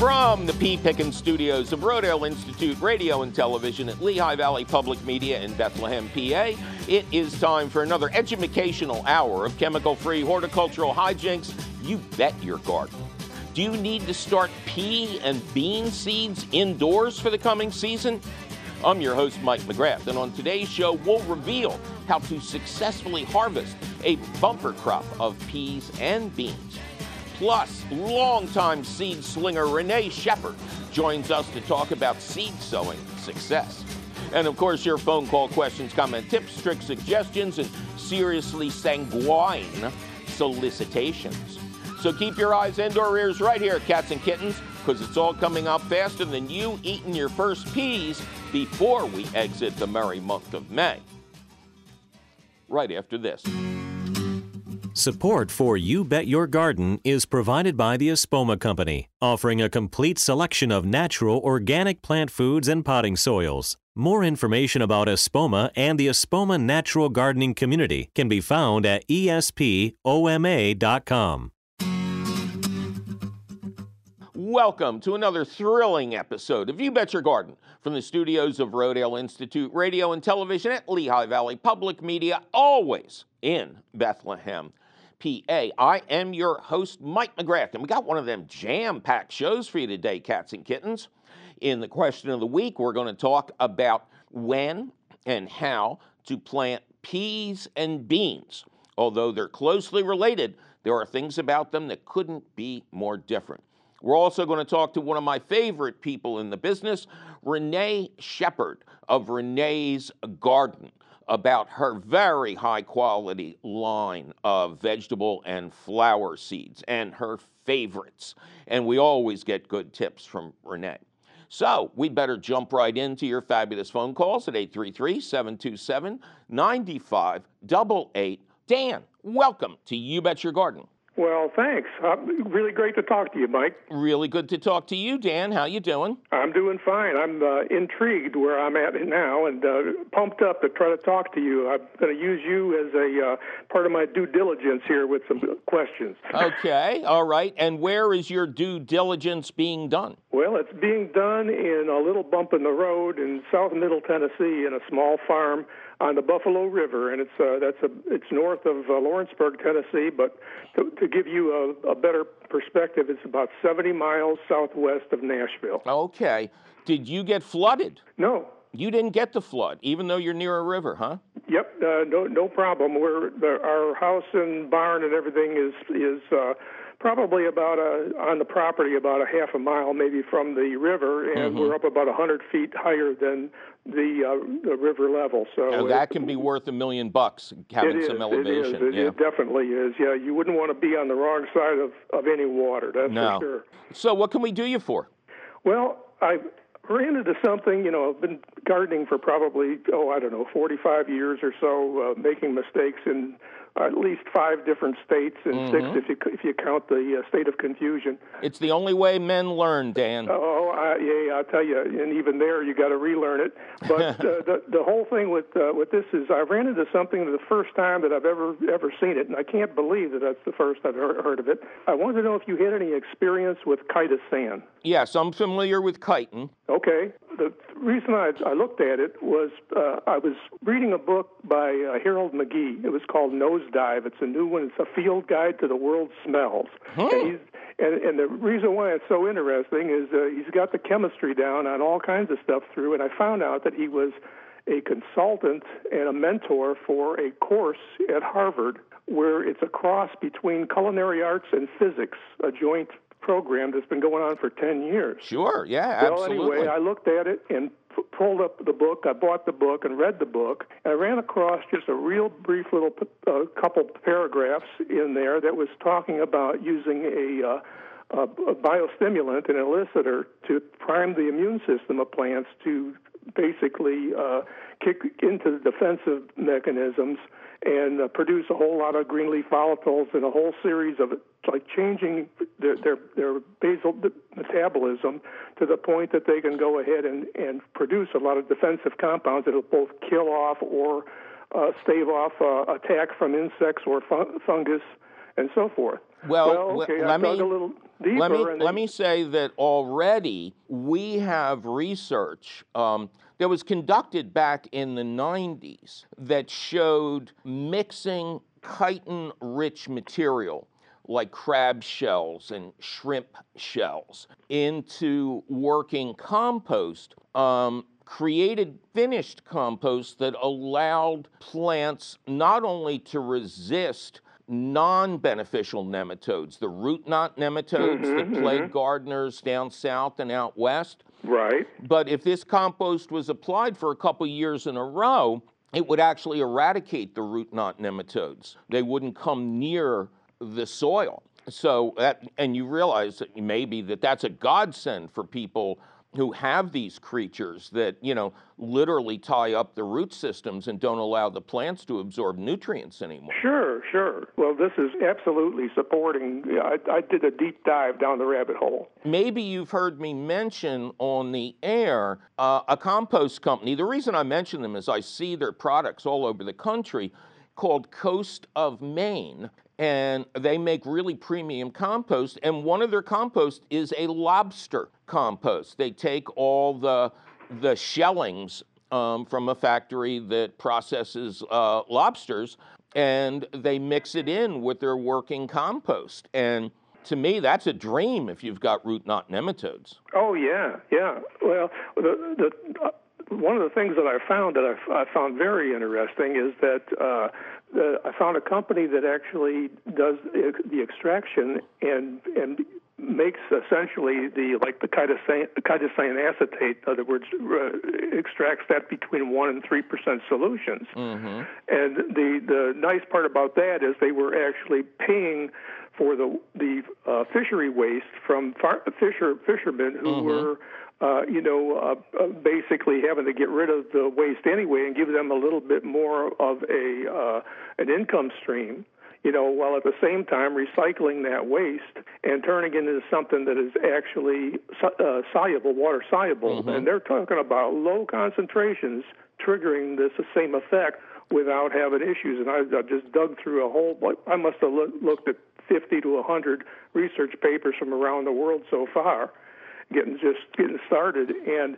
From the P. Pickens studios of Rodale Institute Radio and Television at Lehigh Valley Public Media in Bethlehem, PA, it is time for another educational hour of chemical free horticultural hijinks. You bet your garden. Do you need to start pea and bean seeds indoors for the coming season? I'm your host, Mike McGrath, and on today's show, we'll reveal how to successfully harvest a bumper crop of peas and beans. Plus, longtime seed slinger Renee Shepherd joins us to talk about seed sowing success. And of course, your phone call questions, comment, tips, tricks, suggestions, and seriously sanguine solicitations. So keep your eyes and or ears right here, cats and kittens, because it's all coming up faster than you eating your first peas before we exit the merry month of May. Right after this. Support for You Bet Your Garden is provided by the Espoma Company, offering a complete selection of natural organic plant foods and potting soils. More information about Espoma and the Espoma Natural Gardening Community can be found at espoma.com. Welcome to another thrilling episode of You Bet Your Garden from the studios of Rodale Institute Radio and Television at Lehigh Valley Public Media, always in Bethlehem. I am your host, Mike McGrath, and we got one of them jam packed shows for you today, cats and kittens. In the question of the week, we're going to talk about when and how to plant peas and beans. Although they're closely related, there are things about them that couldn't be more different. We're also going to talk to one of my favorite people in the business, Renee Shepherd of Renee's Garden about her very high quality line of vegetable and flower seeds and her favorites. And we always get good tips from Renee. So we'd better jump right into your fabulous phone calls at 833 727 9588. Dan, welcome to You Bet Your Garden. Well, thanks. Uh, really great to talk to you, Mike. Really good to talk to you, Dan. How you doing? I'm doing fine. I'm uh, intrigued where I'm at now and uh, pumped up to try to talk to you. I'm going to use you as a uh, part of my due diligence here with some questions. Okay, all right. And where is your due diligence being done? Well, it's being done in a little bump in the road in South Middle Tennessee in a small farm on the Buffalo River, and it's uh, that's a it's north of uh, Lawrenceburg, Tennessee. But to, to give you a, a better perspective, it's about 70 miles southwest of Nashville. Okay. Did you get flooded? No. You didn't get the flood, even though you're near a river, huh? Yep, uh, no, no problem. We're the, our house and barn and everything is is uh, probably about a on the property about a half a mile maybe from the river, and Mhm. we're up about a hundred feet higher than the uh, the river level. So Now, it- that can be worth a million bucks having is, some elevation. It is. Yeah. it definitely is. Yeah, you wouldn't want to be on the wrong side of, of any water. That's No. for sure. So, what can we do you for? Well, I ran into something. You know, I've been gardening for probably oh I don't know 45 years or so, uh, making mistakes in at least five different states and six Mhm. if you if you count the uh, state of confusion. It's the only way men learn, Dan. Oh, I, yeah, I'll tell you, and even there, you got to relearn it. But uh, the the whole thing with uh, with this is, I ran into something the first time that I've ever ever seen it, and I can't believe that that's the first I've heard, heard of it. I wanted to know if you had any experience with chitosan. Yes, I'm familiar with chitin. Okay. The reason I, I looked at it was uh, I was reading a book by uh, Harold McGee. It was called Nosedive. It's a new one. It's a field guide to the world's smells. And, he's, and, and the reason why it's so interesting is uh, he's got the chemistry down on all kinds of stuff through. And I found out that he was a consultant and a mentor for a course at Harvard where it's a cross between culinary arts and physics, a joint program that's been going on for 10 years. Sure, yeah, Well, absolutely. anyway, I looked at it and p- pulled up the book. I bought the book and read the book. And I ran across just a real brief little p- uh, couple paragraphs in there that was talking about using a, uh, a, a biostimulant, an elicitor, to prime the immune system of plants to basically uh, kick into the defensive mechanisms and uh, produce a whole lot of green leaf volatiles and a whole series of like changing their their, their basal metabolism to the point that they can go ahead and, and produce a lot of defensive compounds that will both kill off or uh, stave off uh, attack from insects or fun- fungus and so forth. Well, well okay, let me- a little. deeper. Let me let me say that already we have research um, that was conducted back in the 90s that showed mixing chitin-rich material like crab shells and shrimp shells into working compost um, created finished compost that allowed plants not only to resist non-beneficial nematodes, the root knot nematodes that plague gardeners down south and out west. Right. But if this compost was applied for a couple years in a row, it would actually eradicate the root knot nematodes. They wouldn't come near the soil. So that, and you realize that maybe that that's a godsend for people who have these creatures that you know literally tie up the root systems and don't allow the plants to absorb nutrients anymore. Sure, sure. Well, this is absolutely supporting. I, I did a deep dive down the rabbit hole. Maybe you've heard me mention on the air uh, a compost company. The reason I mention them is I see their products all over the country called Coast of Maine. And they make really premium compost. And one of their compost is a lobster compost. They take all the, the shellings um, from a factory that processes uh, lobsters and they mix it in with their working compost. And to me, that's a dream if you've got root knot nematodes. Oh yeah, yeah. Well, the the uh, one of the things that I found that I, I found very interesting is that uh, I found a company that actually does the the extraction and and makes essentially the like the chitosan, chitosan acetate. In other words, uh, extracts that between one and three percent solutions. Mm-hmm. And the the nice part about that is they were actually paying for the the uh, fishery waste from far, fisher fishermen who Mhm. were. Uh, you know, uh, uh, basically having to get rid of the waste anyway and give them a little bit more of a uh, an income stream. You know, while at the same time recycling that waste and turning it into something that is actually uh, soluble, water soluble. Mhm. And they're talking about low concentrations triggering this same effect without having issues. And I, I just dug through a whole, I must have loo- looked at 50 to 100 research papers from around the world so far, getting just getting started. And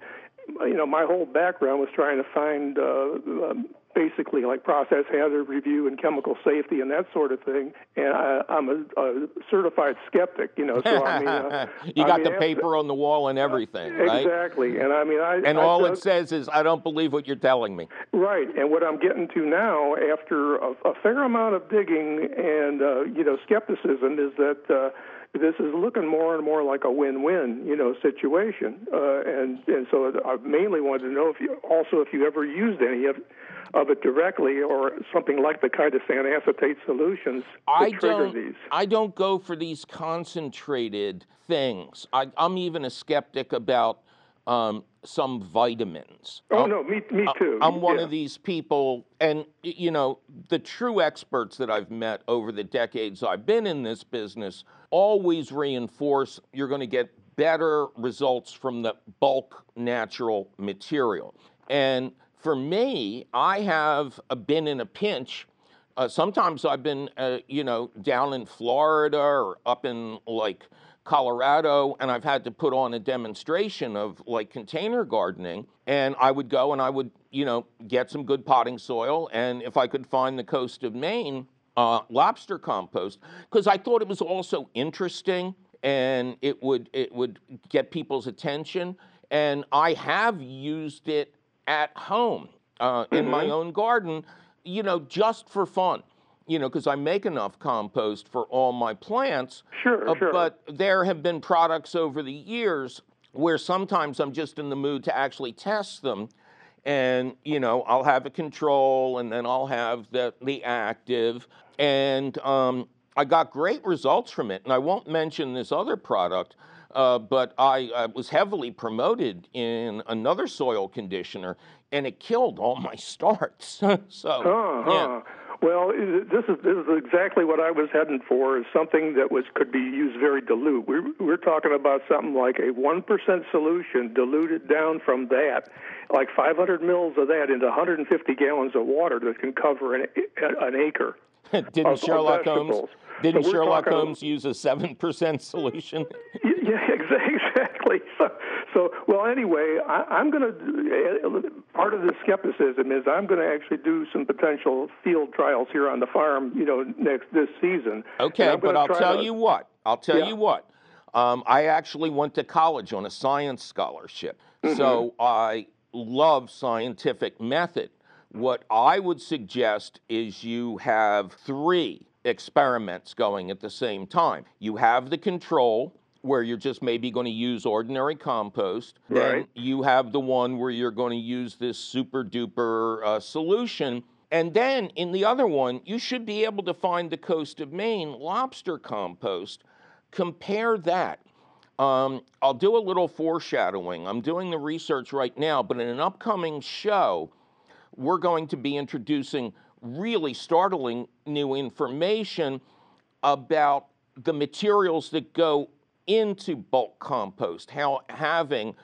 you know, my whole background was trying to find uh, um, basically like process hazard review and chemical safety and that sort of thing. And I, I'm a, a certified skeptic, you know. So I mean, uh, you I got mean, the paper on the wall and everything, right? Exactly, and I mean, I And I all it says is, I don't believe what you're telling me. Right, and what I'm getting to now, after a, a fair amount of digging and uh, you know skepticism, is that uh, this is looking more and more like a win-win, you know, situation. Uh, and and so I mainly wanted to know if you also if you ever used any of of it directly or something like the chitosan acetate solutions to I trigger don't. these. I don't go for these concentrated things. I, I'm even a skeptic about um, some vitamins. Oh I'm- no, me me too. I'm one Yeah. of these people, and you know, the true experts that I've met over the decades I've been in this business always reinforce you're going to get better results from the bulk natural material. And for me, I have been in a pinch. Uh, sometimes I've been, uh, you know, down in Florida or up in like Colorado, and I've had to put on a demonstration of like container gardening. And I would go and I would, you know, get some good potting soil. And if I could find the coast of Maine uh, lobster compost, because I thought it was also interesting and it would it would get people's attention. And I have used it at home uh, in my own garden, you know, just for fun. You know, because I make enough compost for all my plants. Sure, Uh, sure. But there have been products over the years where sometimes I'm just in the mood to actually test them. And, you know, I'll have a control and then I'll have the, the active. And um, I got great results from it. And I won't mention this other product, uh, but I, I was heavily promoted in another soil conditioner and it killed all my starts. so, Uh-huh. yeah. Well, this is this is exactly what I was heading for. Is something that was could be used very dilute. We're we're talking about something like a one percent solution diluted down from that, like 500 mils of that into 150 gallons of water that can cover an an acre. Didn't Sherlock Holmes? Didn't So Sherlock talking- Holmes use a 7% solution? Yeah, exactly. So, so well, anyway, I, I'm going to. Part of the skepticism is I'm going to actually do some potential field trials here on the farm. You know, next this season. Okay, but I'll tell to- you what. I'll tell Yeah. you what. Um, I actually went to college on a science scholarship, Mm-hmm. so I love scientific method. What I would suggest is you have three experiments going at the same time. You have the control. Where you're just maybe going to use ordinary compost. Then you have the one where you're going to use this super duper uh, solution. And then in the other one, you should be able to find the coast of Maine lobster compost. Compare that. Um, I'll do a little foreshadowing. I'm doing the research right now, but in an upcoming show, we're going to be introducing really startling new information about the materials that go into bulk compost, how having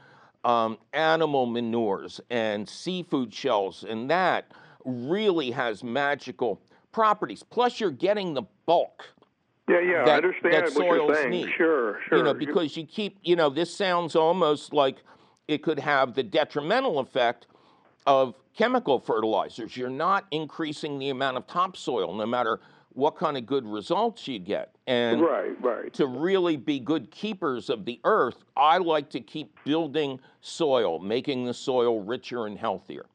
um, animal manures and seafood shells and that really has magical properties. Plus, you're getting the bulk Yeah, yeah, I understand that what soils you're saying. need. Sure, sure. you know, because you keep, you know, this sounds almost like it could have the detrimental effect of chemical fertilizers. You're not increasing the amount of topsoil, no matter what kind of good results you get. And right, right. to really be good keepers of the earth, I like to keep building soil, making the soil richer and healthier.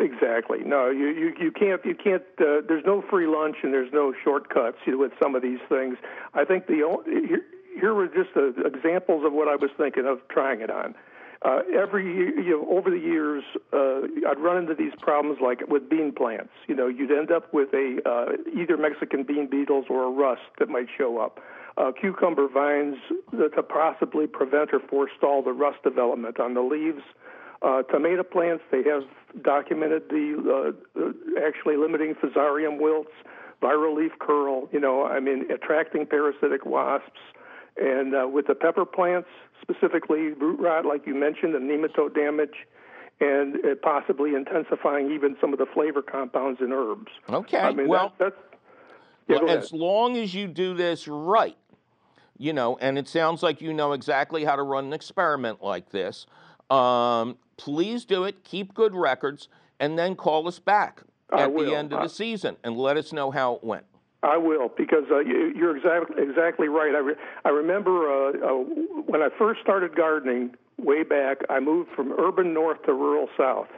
Exactly. No, you, you, you can't you can't. Uh, there's no free lunch and there's no shortcuts you with some of these things. I think the here, here were just uh, examples of what I was thinking of trying it on. Uh, every year, you know, over the years, uh, I'd run into these problems like with bean plants. You know, you'd end up with a uh, either Mexican bean beetles or a rust that might show up. Uh, cucumber vines that to possibly prevent or forestall the rust development on the leaves. Uh, tomato plants, they have documented the uh, uh, actually limiting fusarium wilts, viral leaf curl, you know, I mean, attracting parasitic wasps. And uh, with the pepper plants, specifically root rot, like you mentioned, and nematode damage, and uh, possibly intensifying even some of the flavor compounds in herbs. Okay, I mean, well, that, that's. Yeah, Well, as long as you do this right, you know, and it sounds like you know exactly how to run an experiment like this, um, please do it. Keep good records, and then call us back I at the end of I- the season and let us know how it went. I will because uh, you, you're exactly exactly right. I, re- I remember uh, uh, when I first started gardening way back. I moved from urban north to rural south,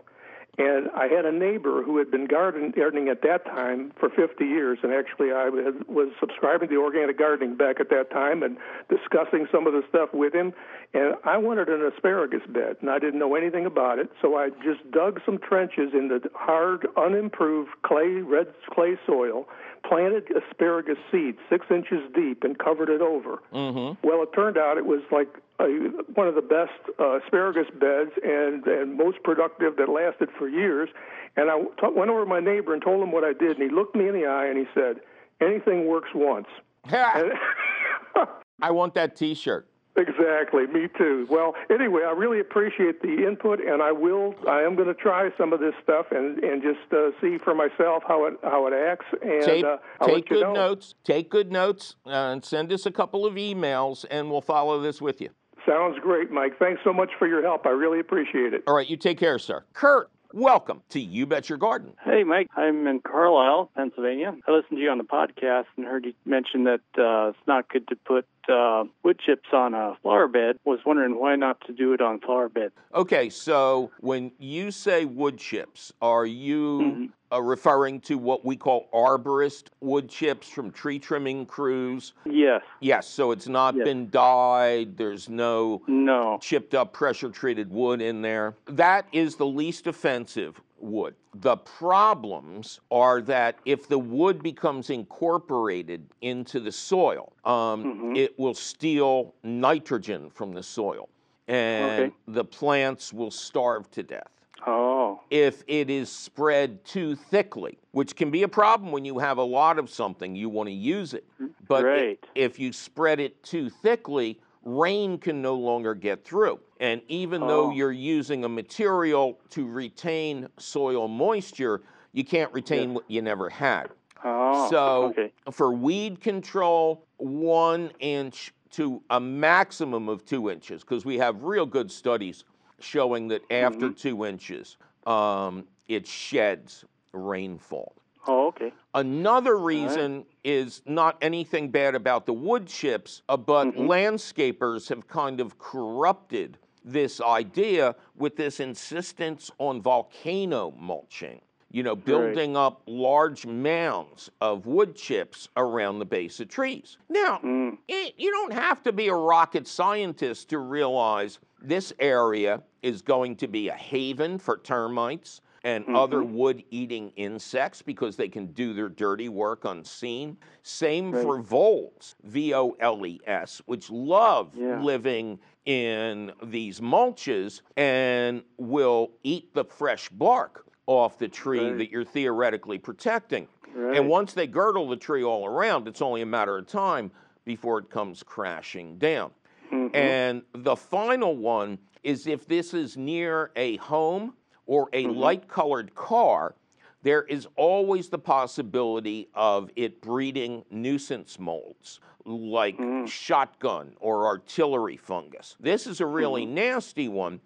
and I had a neighbor who had been garden, gardening at that time for 50 years. And actually, I had, was subscribing to organic gardening back at that time and discussing some of the stuff with him. And I wanted an asparagus bed, and I didn't know anything about it. So I just dug some trenches in the hard, unimproved clay, red clay soil, planted asparagus seeds six inches deep, and covered it over. Mm-hmm. Well, it turned out it was like a, one of the best uh, asparagus beds and, and most productive that lasted for years. And I t- went over to my neighbor and told him what I did, and he looked me in the eye and he said, "Anything works once." I want that T-shirt. Exactly, me too. Well, anyway, I really appreciate the input, and I will. I am going to try some of this stuff and and just uh, see for myself how it how it acts. And Take, uh, I'll take let you good know. notes. Take good notes, uh, and send us a couple of emails, and we'll follow this with you. Sounds great, Mike. Thanks so much for your help. I really appreciate it. All right, you take care, sir. Kurt, welcome to You Bet Your Garden. Hey, Mike. I'm in Carlisle, Pennsylvania. I listened to you on the podcast and heard you mention that uh, it's not good to put uh, wood chips on a flower bed. Was wondering why not to do it on flower bed. Okay, so when you say wood chips, are you uh, referring to what we call arborist wood chips from tree trimming crews? Yes. Yes, so it's not Yes. been dyed, there's no No. chipped up pressure treated wood in there. That is the least offensive wood. The problems are that if the wood becomes incorporated into the soil, um, it will steal nitrogen from the soil and Okay. the plants will starve to death Oh. if it is spread too thickly, which can be a problem when you have a lot of something, you want to use it. But Right. if you spread it too thickly, rain can no longer get through. And even though Oh. you're using a material to retain soil moisture, you can't retain what you never had. Oh, so okay. for weed control, one inch to a maximum of two inches, because we have real good studies showing that after Mm-hmm. two inches, um, it sheds rainfall. Oh, okay. Another reason is not anything bad about the wood chips, uh, but Mm-hmm. landscapers have kind of corrupted this idea with this insistence on volcano mulching. You know, building up large mounds of wood chips around the base of trees. Now, Mm. it, you don't have to be a rocket scientist to realize this area is going to be a haven for termites and other wood eating insects because they can do their dirty work unseen. Same for voles, V O L E S, which love Yeah. living in these mulches and will eat the fresh bark off the tree Right. that you're theoretically protecting. Right. And once they girdle the tree all around, it's only a matter of time before it comes crashing down. Mm-hmm. And the final one is if this is near a home or a Mm-hmm. light colored car, there is always the possibility of it breeding nuisance molds like Mm. shotgun or artillery fungus. This is a really Mm-hmm. nasty one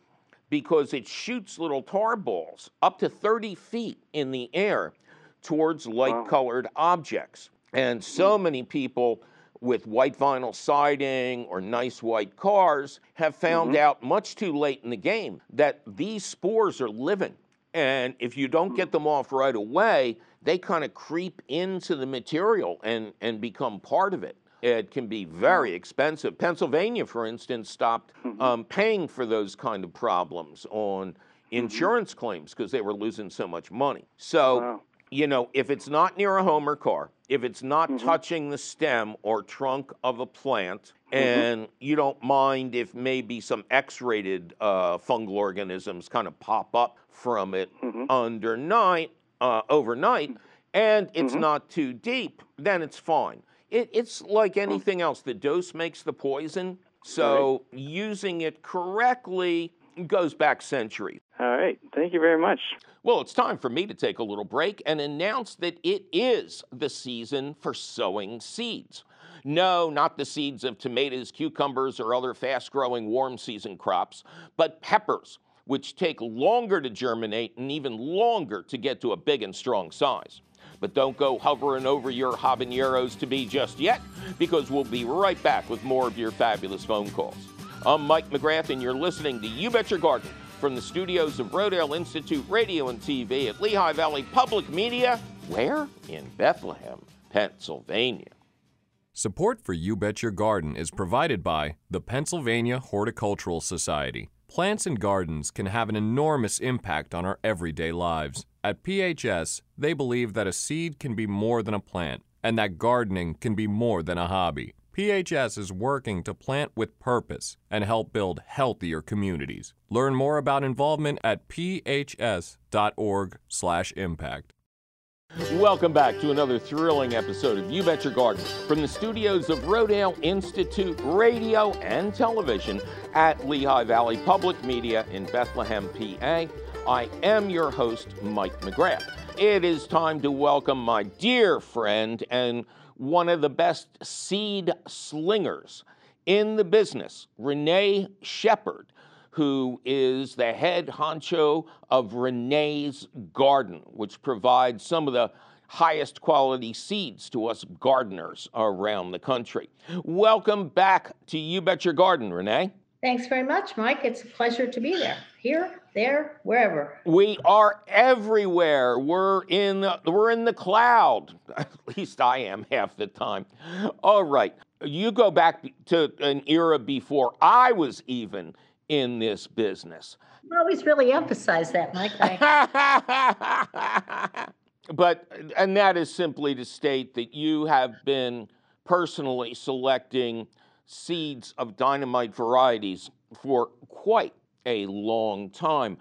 because it shoots little tar balls up to 30 feet in the air towards light colored objects. And so many people with white vinyl siding or nice white cars have found mm-hmm. out much too late in the game that these spores are living. And if you don't get them off right away, they kind of creep into the material and, and become part of it. It can be very mm. expensive. Pennsylvania, for instance, stopped mm-hmm. um, paying for those kind of problems on mm-hmm. insurance claims because they were losing so much money. So, Wow. you know, if it's not near a home or car, if it's not touching the stem or trunk of a plant, and you don't mind if maybe some X rated uh, fungal organisms kind of pop up from it under night, uh, overnight, and it's not too deep, then it's fine. It, it's like anything else. The dose makes the poison. So using it correctly goes back centuries. All right. Thank you very much. Well, it's time for me to take a little break and announce that it is the season for sowing seeds. No, not the seeds of tomatoes, cucumbers, or other fast growing warm season crops, but peppers, which take longer to germinate and even longer to get to a big and strong size. But don't go hovering over your habaneros to be just yet, because we'll be right back with more of your fabulous phone calls. I'm Mike McGrath, and you're listening to You Bet Your Garden from the studios of Rodale Institute Radio and TV at Lehigh Valley Public Media. Where? In Bethlehem, Pennsylvania. Support for You Bet Your Garden is provided by the Pennsylvania Horticultural Society. Plants and gardens can have an enormous impact on our everyday lives. At PHS, they believe that a seed can be more than a plant and that gardening can be more than a hobby. PHS is working to plant with purpose and help build healthier communities. Learn more about involvement at phs.org/impact. Welcome back to another thrilling episode of You Bet Your Garden from the studios of Rodale Institute Radio and Television at Lehigh Valley Public Media in Bethlehem, PA. I am your host, Mike McGrath. It is time to welcome my dear friend and one of the best seed slingers in the business, Renee Shepherd who is the head honcho of Renee's Garden, which provides some of the highest quality seeds to us gardeners around the country. Welcome back to You Bet Your Garden, Renee. Thanks very much, Mike. It's a pleasure to be there. Here, there, wherever. We are everywhere. We're in the, we're in the cloud. At least I am half the time. All right. You go back to an era before I was even in this business. You always really emphasize that, Mike. I, but, and that is simply to state that you have been personally selecting seeds of dynamite varieties for quite a long time.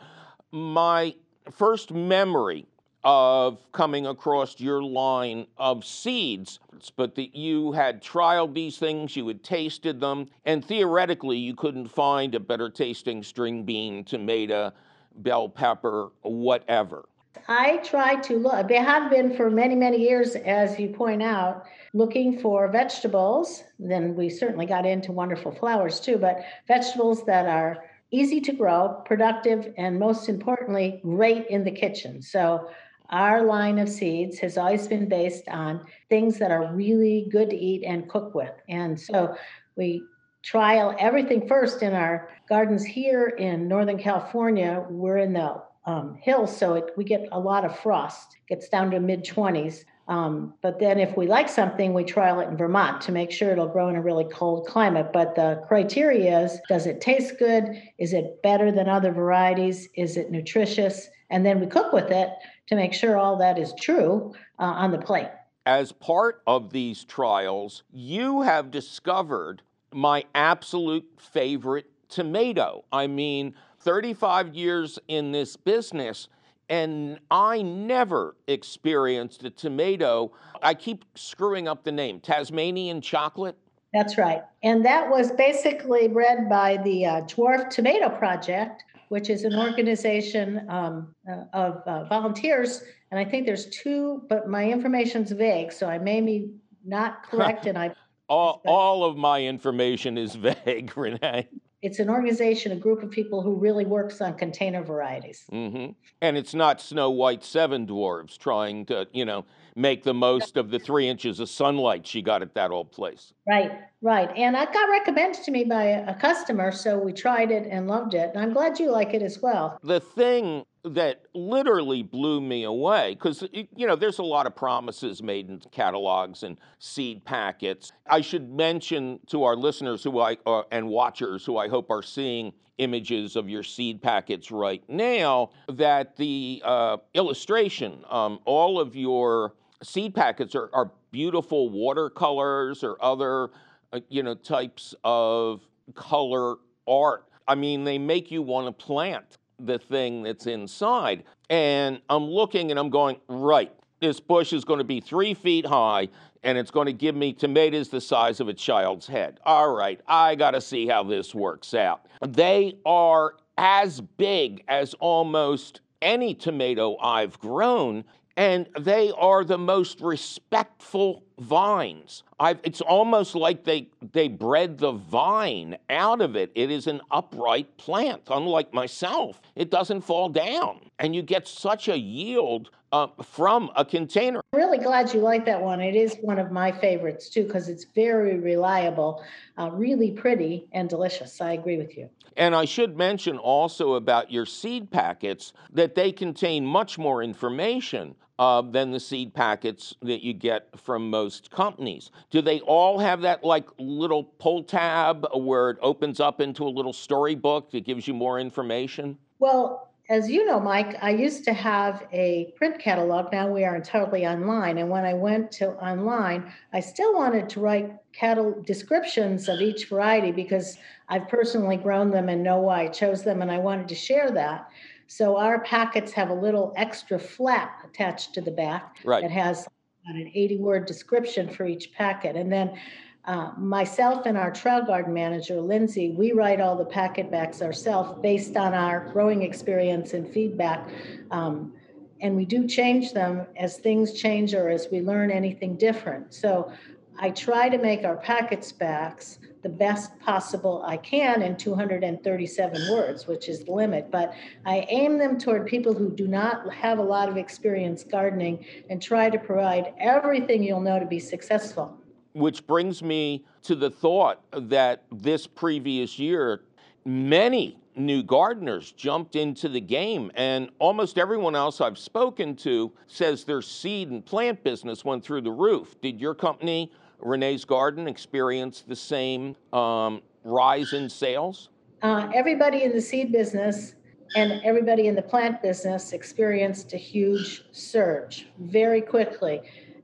My first memory of coming across your line of seeds, but that you had trialed these things, you had tasted them, and theoretically you couldn't find a better tasting string bean, tomato, bell pepper, whatever. I try to look, they have been for many, many years, as you point out, looking for vegetables. Then we certainly got into wonderful flowers too, but vegetables that are easy to grow, productive, and most importantly, great in the kitchen. So our line of seeds has always been based on things that are really good to eat and cook with. And so we trial everything first in our gardens here in Northern California. We're in the um, hills, so it, we get a lot of frost. Gets down to mid 20s. Um, but then if we like something, we trial it in Vermont to make sure it'll grow in a really cold climate. But the criteria is does it taste good? Is it better than other varieties? Is it nutritious? And then we cook with it to make sure all that is true uh, on the plate. As part of these trials, you have discovered my absolute favorite tomato. I mean, 35 years in this business, and I never experienced a tomato. I keep screwing up the name Tasmanian chocolate. That's right. And that was basically bred by the uh, Dwarf Tomato Project, which is an organization um, uh, of uh, volunteers. And I think there's two, but my information's vague, so I may be not correct. and I all, all of my information is vague, Renee. It's an organization, a group of people who really works on container varieties. Mm-hmm. And it's not Snow White Seven Dwarves trying to, you know, make the most of the three inches of sunlight she got at that old place. Right, right. And it got recommended to me by a customer, so we tried it and loved it. And I'm glad you like it as well. The thing that literally blew me away because you know there's a lot of promises made in catalogs and seed packets. I should mention to our listeners who i uh, and watchers who i hope are seeing images of your seed packets right now that the uh, illustration um, all of your seed packets are, are beautiful watercolors or other uh, you know types of color art. I mean they make you want to plant the thing that's inside. And I'm looking and I'm going, right, this bush is going to be three feet high and it's going to give me tomatoes the size of a child's head. All right, I got to see how this works out. They are as big as almost any tomato I've grown, and they are the most respectful vines. I've, it's almost like they, they bred the vine out of it. It is an upright plant, unlike myself. It doesn't fall down, and you get such a yield uh, from a container. I'm really glad you like that one. It is one of my favorites too, because it's very reliable, uh, really pretty, and delicious. I agree with you. And I should mention also about your seed packets that they contain much more information uh, than the seed packets that you get from most companies. Do they all have that like little pull tab where it opens up into a little storybook that gives you more information? Well, as you know, Mike, I used to have a print catalog. Now we are entirely online. And when I went to online, I still wanted to write catalog descriptions of each variety because I've personally grown them and know why I chose them, and I wanted to share that. So our packets have a little extra flap attached to the back right. that has an 80 word description for each packet. And then uh, myself and our trail garden manager, Lindsay, we write all the packet backs ourselves based on our growing experience and feedback. Um, and we do change them as things change or as we learn anything different. So I try to make our packet backs the best possible I can in 237 words, which is the limit. But I aim them toward people who do not have a lot of experience gardening and try to provide everything you'll know to be successful. Which brings me to the thought that this previous year, many new gardeners jumped into the game, and almost everyone else I've spoken to says their seed and plant business went through the roof. Did your company Renee's Garden experience the same um, rise in sales? Uh, everybody in the seed business and everybody in the plant business experienced a huge surge very quickly.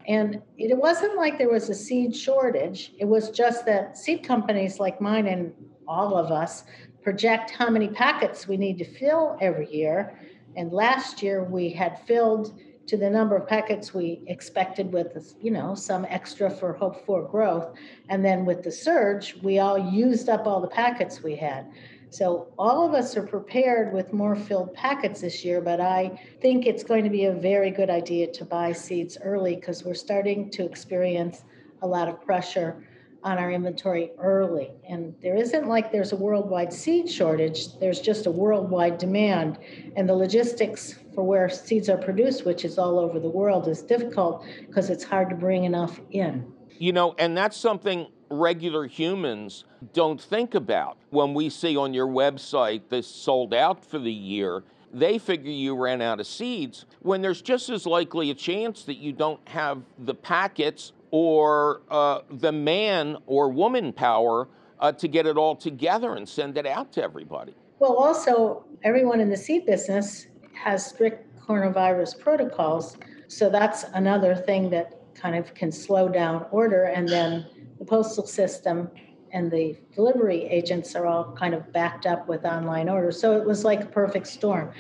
And it wasn't like there was a seed shortage. It was just that seed companies like mine and all of us project how many packets we need to fill every year. And last year we had filled to the number of packets we expected with, you know, some extra for hope for growth. And then with the surge, we all used up all the packets we had. So all of us are prepared with more filled packets this year, but I think it's going to be a very good idea to buy seeds early because we're starting to experience a lot of pressure on our inventory early. And there isn't like there's a worldwide seed shortage, there's just a worldwide demand. And the logistics for where seeds are produced, which is all over the world, is difficult because it's hard to bring enough in. You know, and that's something regular humans don't think about. When we see on your website this sold out for the year, they figure you ran out of seeds when there's just as likely a chance that you don't have the packets or uh, the man or woman power uh, to get it all together and send it out to everybody. Well, also, everyone in the seed business has strict coronavirus protocols. So that's another thing that kind of can slow down order. And then the postal system and the delivery agents are all kind of backed up with online orders. So it was like a perfect storm.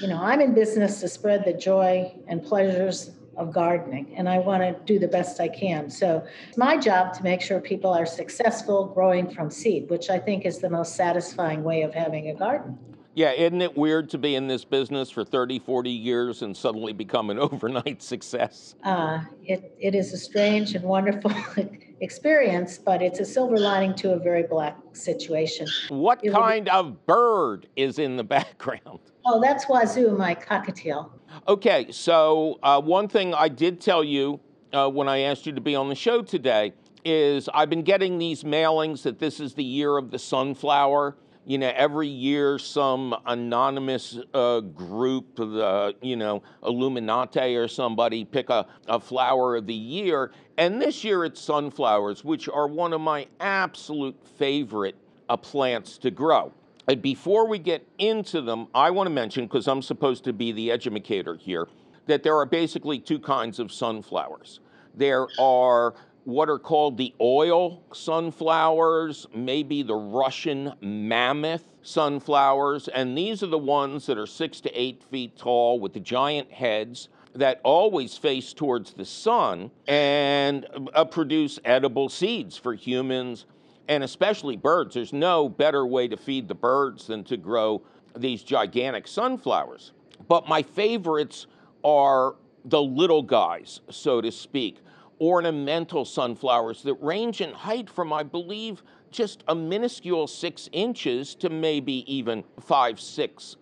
You know, I'm in business to spread the joy and pleasures of gardening and I want to do the best I can. So it's my job to make sure people are successful growing from seed, which I think is the most satisfying way of having a garden. Yeah, isn't it weird to be in this business for 30, 40 years and suddenly become an overnight success? Uh, it, it is a strange and wonderful experience, but it's a silver lining to a very black situation. What it kind be... of bird is in the background? Oh, that's Wazoo, my cockatiel. Okay, so uh, one thing I did tell you uh, when I asked you to be on the show today is I've been getting these mailings that this is the year of the sunflower you know, every year some anonymous uh, group, the, you know, Illuminati or somebody pick a, a flower of the year. And this year it's sunflowers, which are one of my absolute favorite uh, plants to grow. And before we get into them, I want to mention, because I'm supposed to be the educator here, that there are basically two kinds of sunflowers. There are what are called the oil sunflowers, maybe the Russian mammoth sunflowers, and these are the ones that are six to eight feet tall with the giant heads that always face towards the sun and uh, produce edible seeds for humans and especially birds. There's no better way to feed the birds than to grow these gigantic sunflowers. But my favorites are the little guys, so to speak ornamental sunflowers that range in height from, I believe, just a minuscule six inches to maybe even five, six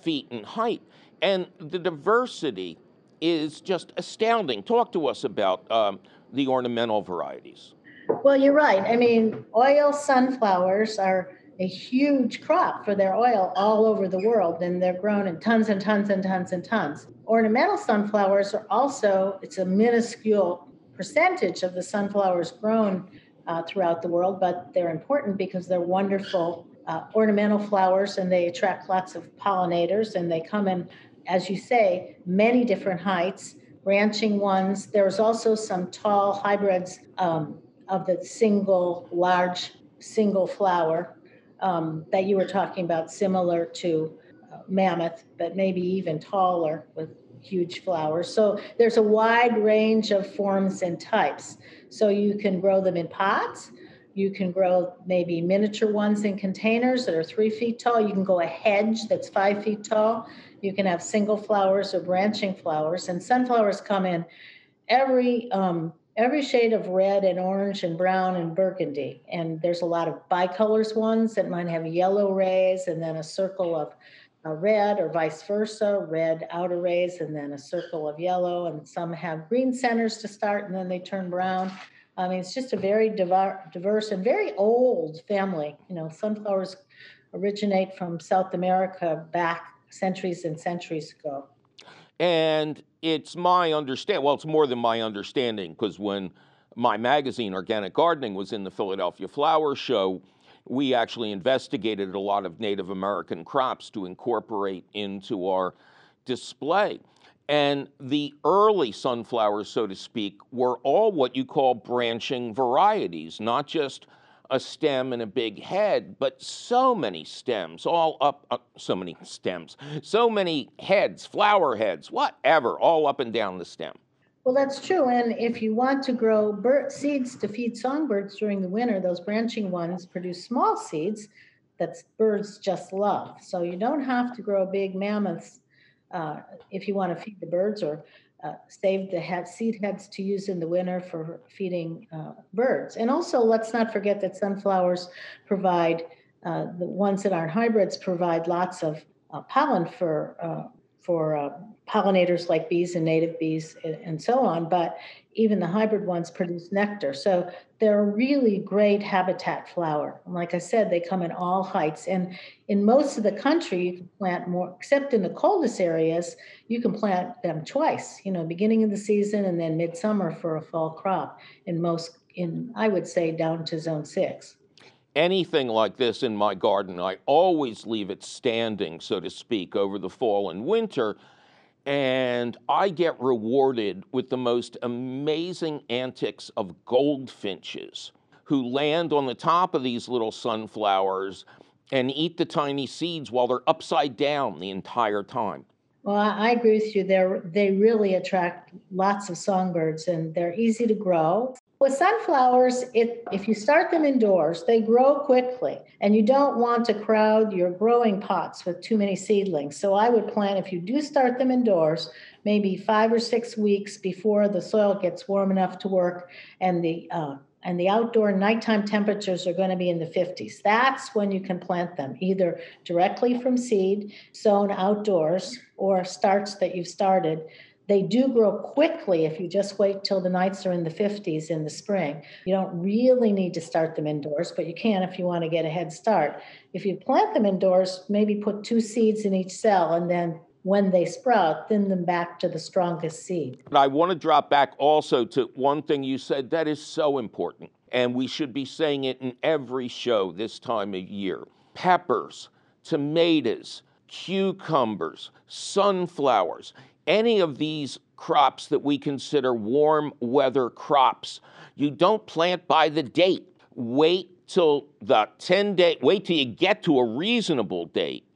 feet in height. And the diversity is just astounding. Talk to us about um, the ornamental varieties. Well, you're right. I mean, oil sunflowers are a huge crop for their oil all over the world, and they're grown in tons and tons and tons and tons. Ornamental sunflowers are also, it's a minuscule percentage of the sunflowers grown uh, throughout the world, but they're important because they're wonderful uh, ornamental flowers and they attract lots of pollinators and they come in, as you say, many different heights, branching ones. There's also some tall hybrids um, of the single, large, single flower um, that you were talking about, similar to uh, mammoth, but maybe even taller with huge flowers. So there's a wide range of forms and types. So you can grow them in pots. You can grow maybe miniature ones in containers that are three feet tall. You can go a hedge that's five feet tall. You can have single flowers or branching flowers. And sunflowers come in every um, every shade of red and orange and brown and burgundy. And there's a lot of bicolors ones that might have yellow rays and then a circle of a red or vice versa, red outer rays and then a circle of yellow, and some have green centers to start and then they turn brown. I mean, it's just a very diverse and very old family. You know, sunflowers originate from South America back centuries and centuries ago. And it's my understanding, well, it's more than my understanding, because when my magazine, Organic Gardening, was in the Philadelphia Flower Show, we actually investigated a lot of Native American crops to incorporate into our display. And the early sunflowers, so to speak, were all what you call branching varieties, not just a stem and a big head, but so many stems, all up, uh, so many stems, so many heads, flower heads, whatever, all up and down the stem. Well, that's true. And if you want to grow bird seeds to feed songbirds during the winter, those branching ones produce small seeds that birds just love. So you don't have to grow big mammoths uh, if you want to feed the birds or uh, save the head, seed heads to use in the winter for feeding uh, birds. And also, let's not forget that sunflowers provide, uh, the ones that aren't hybrids provide lots of uh, pollen for uh, for uh, pollinators like bees and native bees and, and, so on, but even the hybrid ones produce nectar. So they're a really great habitat flower. And like I said, they come in all heights. And in most of the country, you can plant more, except in the coldest areas, you can plant them twice, you know, beginning of the season and then midsummer for a fall crop in most, in I would say down to zone six anything like this in my garden, I always leave it standing, so to speak, over the fall and winter. And I get rewarded with the most amazing antics of goldfinches who land on the top of these little sunflowers and eat the tiny seeds while they're upside down the entire time. Well, I agree with you. They they really attract lots of songbirds, and they're easy to grow. With sunflowers, it, if you start them indoors, they grow quickly, and you don't want to crowd your growing pots with too many seedlings. So I would plan if you do start them indoors, maybe five or six weeks before the soil gets warm enough to work, and the uh, and the outdoor nighttime temperatures are going to be in the 50s. That's when you can plant them, either directly from seed, sown outdoors, or starts that you've started they do grow quickly if you just wait till the nights are in the 50s in the spring. You don't really need to start them indoors, but you can if you want to get a head start. If you plant them indoors, maybe put two seeds in each cell and then when they sprout, thin them back to the strongest seed. I want to drop back also to one thing you said that is so important, and we should be saying it in every show this time of year peppers, tomatoes, cucumbers, sunflowers any of these crops that we consider warm weather crops. You don't plant by the date. Wait till the 10 day, wait till you get to a reasonable date,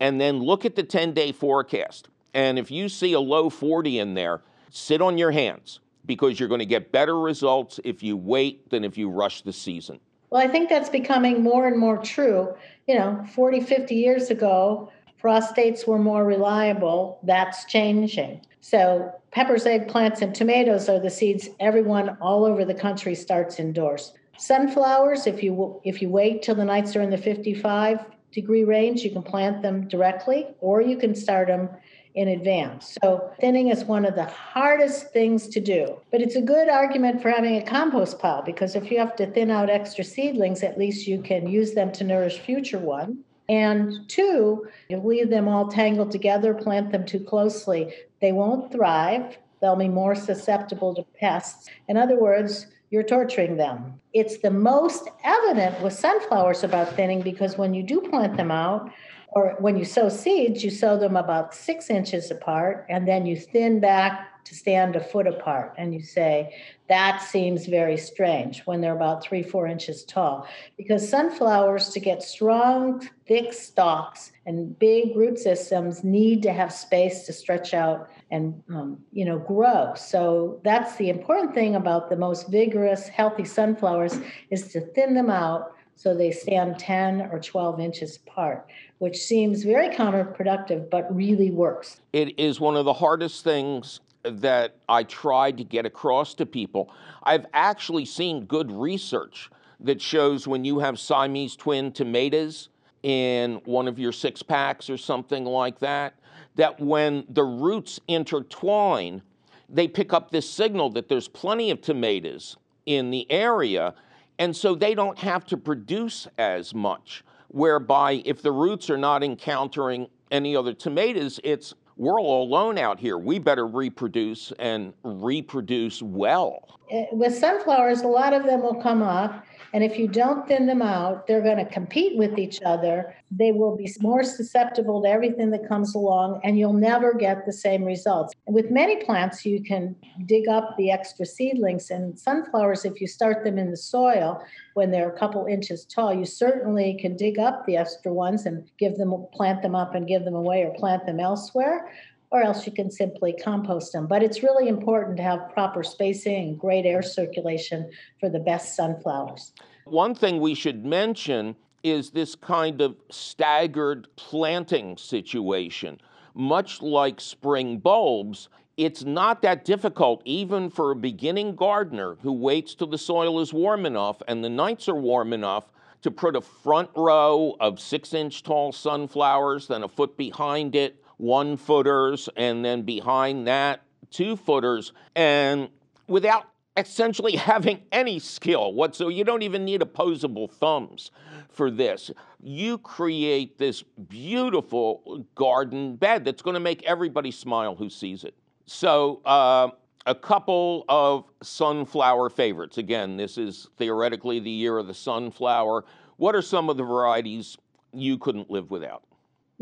and then look at the 10 day forecast. And if you see a low 40 in there, sit on your hands because you're going to get better results if you wait than if you rush the season. Well, I think that's becoming more and more true. You know, 40, 50 years ago, frost dates were more reliable. That's changing. So, peppers, eggplants, and tomatoes are the seeds everyone all over the country starts indoors. Sunflowers, if you if you wait till the nights are in the 55 degree range, you can plant them directly, or you can start them in advance. So thinning is one of the hardest things to do. But it's a good argument for having a compost pile because if you have to thin out extra seedlings, at least you can use them to nourish future ones. And two, if you leave them all tangled together, plant them too closely, they won't thrive. They'll be more susceptible to pests. In other words, you're torturing them. It's the most evident with sunflowers about thinning because when you do plant them out, or when you sow seeds, you sow them about six inches apart and then you thin back to stand a foot apart. And you say, that seems very strange when they're about three, four inches tall. Because sunflowers, to get strong, thick stalks and big root systems, need to have space to stretch out and um, you know grow so that's the important thing about the most vigorous healthy sunflowers is to thin them out so they stand 10 or 12 inches apart which seems very counterproductive but really works it is one of the hardest things that I tried to get across to people. I've actually seen good research that shows when you have Siamese twin tomatoes in one of your six packs or something like that, that when the roots intertwine, they pick up this signal that there's plenty of tomatoes in the area, and so they don't have to produce as much. Whereby, if the roots are not encountering any other tomatoes, it's we're all alone out here. We better reproduce and reproduce well. Eh, with sunflowers, a lot of them will come up, and if you don't thin them out, they're going to compete with each other. They will be more susceptible to everything that comes along, and you'll never get the same results. With many plants, you can dig up the extra seedlings. And sunflowers, if you start them in the soil when they're a couple inches tall, you certainly can dig up the extra ones and give them, plant them up and give them away or plant them elsewhere or else you can simply compost them. But it's really important to have proper spacing and great air circulation for the best sunflowers. One thing we should mention is this kind of staggered planting situation. Much like spring bulbs, it's not that difficult, even for a beginning gardener who waits till the soil is warm enough and the nights are warm enough to put a front row of six inch tall sunflowers, then a foot behind it, one footers, and then behind that, two footers. And without essentially having any skill whatsoever, you don't even need opposable thumbs for this. You create this beautiful garden bed that's going to make everybody smile who sees it. So, uh, a couple of sunflower favorites. Again, this is theoretically the year of the sunflower. What are some of the varieties you couldn't live without?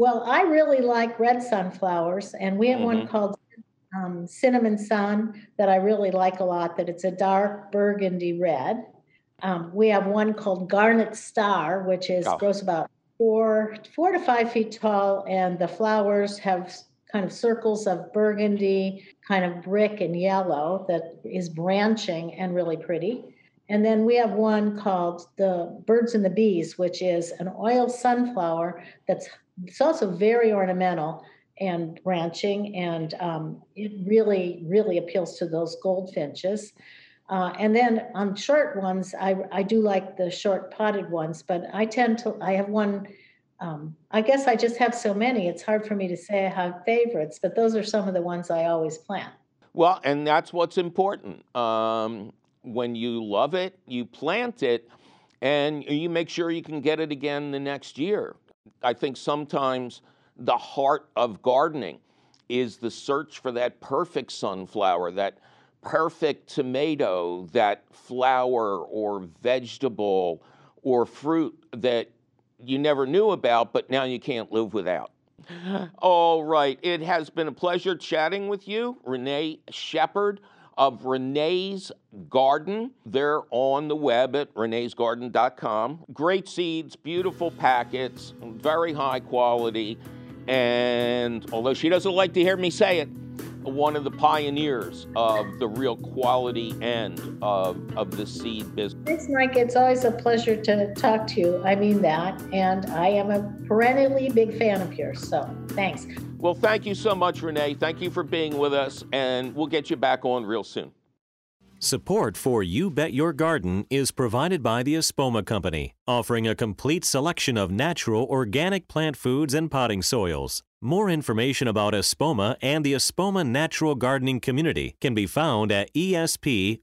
Well, I really like red sunflowers, and we have mm-hmm. one called um, Cinnamon Sun that I really like a lot, that it's a dark burgundy red. Um, we have one called Garnet Star, which is oh. grows about four four to five feet tall, and the flowers have kind of circles of burgundy, kind of brick and yellow that is branching and really pretty. And then we have one called the Birds and the Bees, which is an oil sunflower that's it's also very ornamental and branching, and um, it really, really appeals to those goldfinches. Uh, and then on short ones, I, I do like the short potted ones, but I tend to, I have one, um, I guess I just have so many, it's hard for me to say I have favorites, but those are some of the ones I always plant. Well, and that's what's important. Um, when you love it, you plant it, and you make sure you can get it again the next year. I think sometimes the heart of gardening is the search for that perfect sunflower, that perfect tomato, that flower or vegetable or fruit that you never knew about, but now you can't live without. All right, it has been a pleasure chatting with you, Renee Shepherd of Renee's Garden. They're on the web at reneesgarden.com. Great seeds, beautiful packets, very high quality. And although she doesn't like to hear me say it, one of the pioneers of the real quality end of, of the seed business. Thanks, Mike. It's always a pleasure to talk to you. I mean that. And I am a perennially big fan of yours. So thanks. Well, thank you so much, Renee. Thank you for being with us. And we'll get you back on real soon. Support for You Bet Your Garden is provided by the Espoma Company, offering a complete selection of natural organic plant foods and potting soils. More information about Espoma and the Espoma Natural Gardening Community can be found at espoma.com.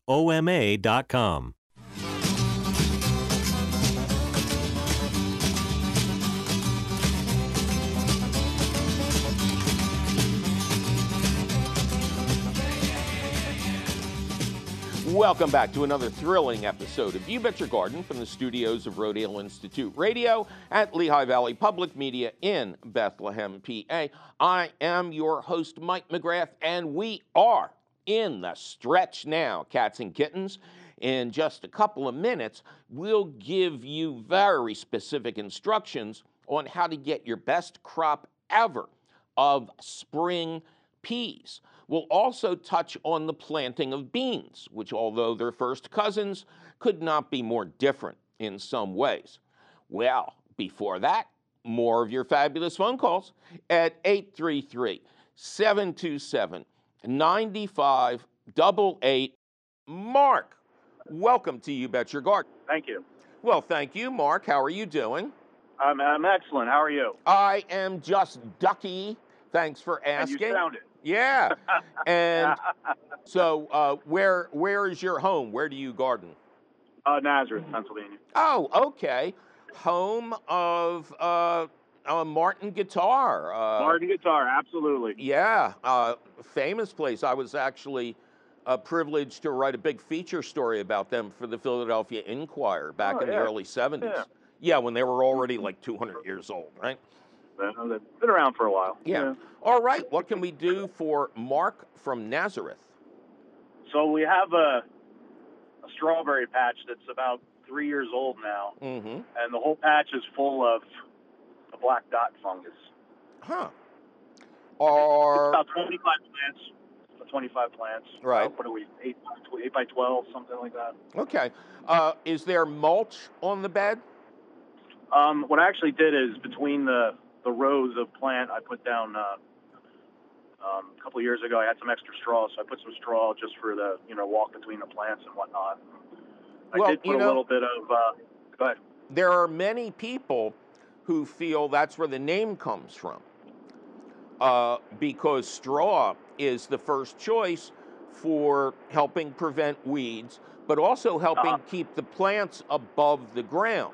Welcome back to another thrilling episode of You Bet Your Garden from the studios of Rodale Institute Radio at Lehigh Valley Public Media in Bethlehem, PA. I am your host, Mike McGrath, and we are in the stretch now, cats and kittens. In just a couple of minutes, we'll give you very specific instructions on how to get your best crop ever of spring peas. We'll also touch on the planting of beans, which, although they're first cousins, could not be more different in some ways. Well, before that, more of your fabulous phone calls at 833 727 9588. Mark, welcome to You Bet Your Garden. Thank you. Well, thank you, Mark. How are you doing? I'm, I'm excellent. How are you? I am just ducky. Thanks for asking. And you sound it. Yeah. and so, uh, where where is your home? Where do you garden? Uh, Nazareth, Pennsylvania. Oh, okay. Home of uh, uh, Martin Guitar. Uh, Martin Guitar, absolutely. Yeah, uh, famous place. I was actually uh, privileged to write a big feature story about them for the Philadelphia Inquirer back oh, in yeah. the early 70s. Yeah. yeah, when they were already like 200 years old, right? They've been around for a while. Yeah. yeah. All right. What can we do for Mark from Nazareth? So we have a, a strawberry patch that's about three years old now, mm-hmm. and the whole patch is full of the black dot fungus. Huh. Or about 25 plants. 25 plants. Right. Uh, what are we? Eight, eight by 12, something like that. Okay. Uh, is there mulch on the bed? Um, what I actually did is between the the rows of plant, I put down. Uh, um, a couple of years ago, I had some extra straw, so I put some straw just for the you know walk between the plants and whatnot. I Well, did you put a little bit of. Uh, go ahead. There are many people who feel that's where the name comes from. Uh, because straw is the first choice for helping prevent weeds, but also helping Uh-huh. keep the plants above the ground,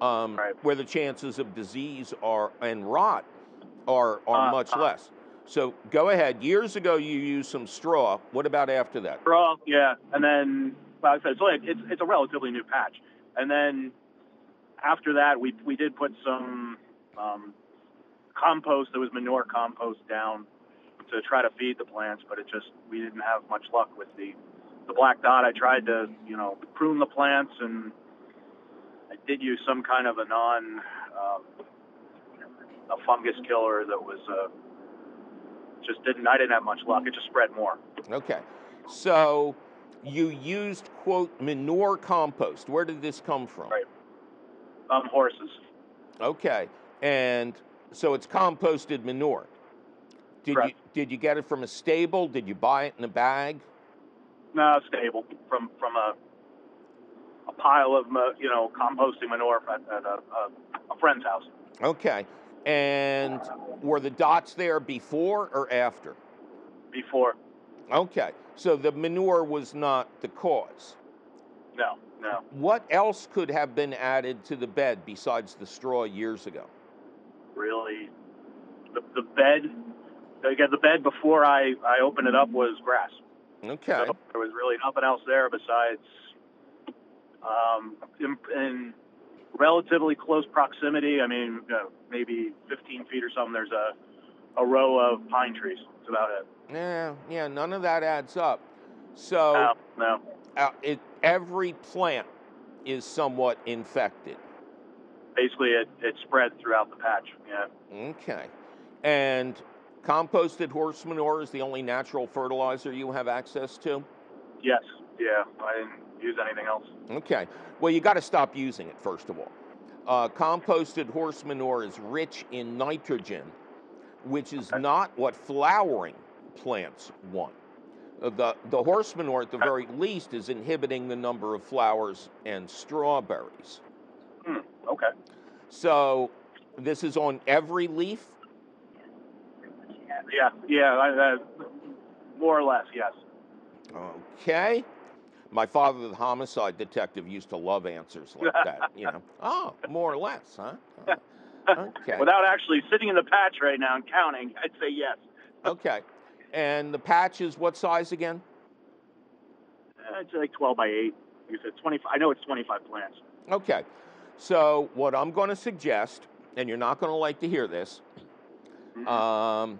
um, Right. where the chances of disease are and rot are are Uh, much uh. less. So go ahead. Years ago, you used some straw. What about after that? Straw, yeah, and then like I said, it's, only, it's it's a relatively new patch, and then after that, we we did put some um, compost. There was manure compost down to try to feed the plants, but it just we didn't have much luck with the the black dot. I tried to you know prune the plants, and I did use some kind of a non um, a fungus killer that was uh, just didn't. I didn't have much luck. It just spread more. Okay. So you used quote manure compost. Where did this come from? Right. Um, horses. Okay. And so it's composted manure. Did you Correct. did you get it from a stable? Did you buy it in a bag? No, stable from from a a pile of you know composting manure at, at a, a, a friend's house. Okay. And were the dots there before or after? Before, Okay. So the manure was not the cause. no, no. What else could have been added to the bed besides the straw years ago? Really, the the bed. Again, the bed before I I opened it up was grass. Okay. So there was really nothing else there besides um, in, in relatively close proximity. I mean, you know, maybe 15 feet or something. There's a a row of pine trees. That's about it. Yeah, yeah, none of that adds up. So No, no. uh, it, every plant is somewhat infected. Basically, it, it spread throughout the patch. Yeah. Okay. And composted horse manure is the only natural fertilizer you have access to? Yes. Yeah. I use anything else. Okay. Well, you got to stop using it, first of all. Uh, composted horse manure is rich in nitrogen, which is Okay. not what flowering plants want. Uh, The, the horse manure, at the very least, is inhibiting the number of flowers and strawberries. Hmm. Okay. So this is on every leaf? Yeah. Yeah. I, I, more or less. Yes. Okay. My father, the homicide detective, used to love answers like that. You know, oh, more or less, huh? Uh, Okay. Without actually sitting in the patch right now and counting, I'd say yes. Okay. And the patch is what size again? Uh, It's like 12 by 8. You said 25. I know it's 25 plants. Okay. So what I'm going to suggest, and you're not going to like to hear this, Mhm. um,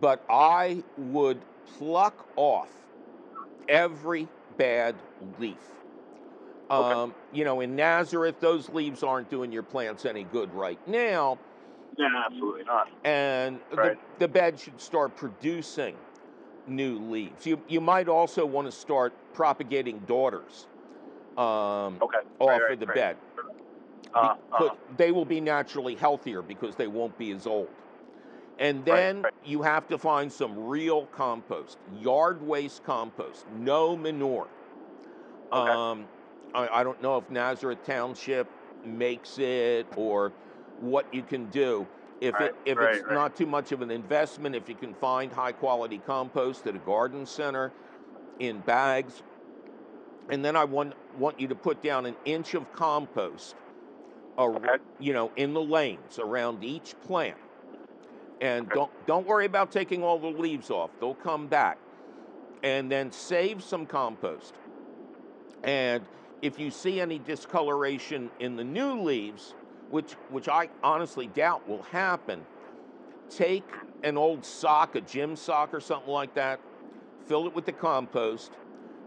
but I would pluck off every bad leaf. Okay. Um, you know, in Nazareth, those leaves aren't doing your plants any good right now, Yeah, absolutely not. and Right. the, the bed should start producing new leaves. You, you might also want to start propagating daughters um, Okay. off right, right, of the bed. Uh, Because uh, they will be naturally healthier because they won't be as old. And then right. you have to find some real compost, yard waste compost, no manure. Okay. Um, I, I don't know if Nazareth Township makes it or what you can do. If Right, it if right, it's right. not too much of an investment, if you can find high quality compost at a garden center in bags, and then I want want you to put down an inch of compost, ar- Okay. you know, in the lanes around each plant. And don't don't worry about taking all the leaves off; they'll come back. And then save some compost. And if you see any discoloration in the new leaves, which which I honestly doubt will happen, take an old sock, a gym sock or something like that, fill it with the compost,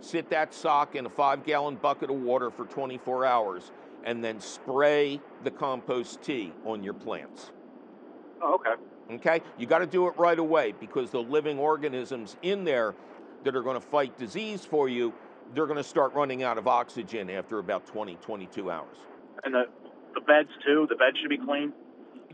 sit that sock in a five gallon bucket of water for 24 hours, and then spray the compost tea on your plants. oh, okay. Okay? You got to do it right away because the living organisms in there that are going to fight disease for you, they're going to start running out of oxygen after about 20, 22 hours. And the the beds too. The bed should be clean.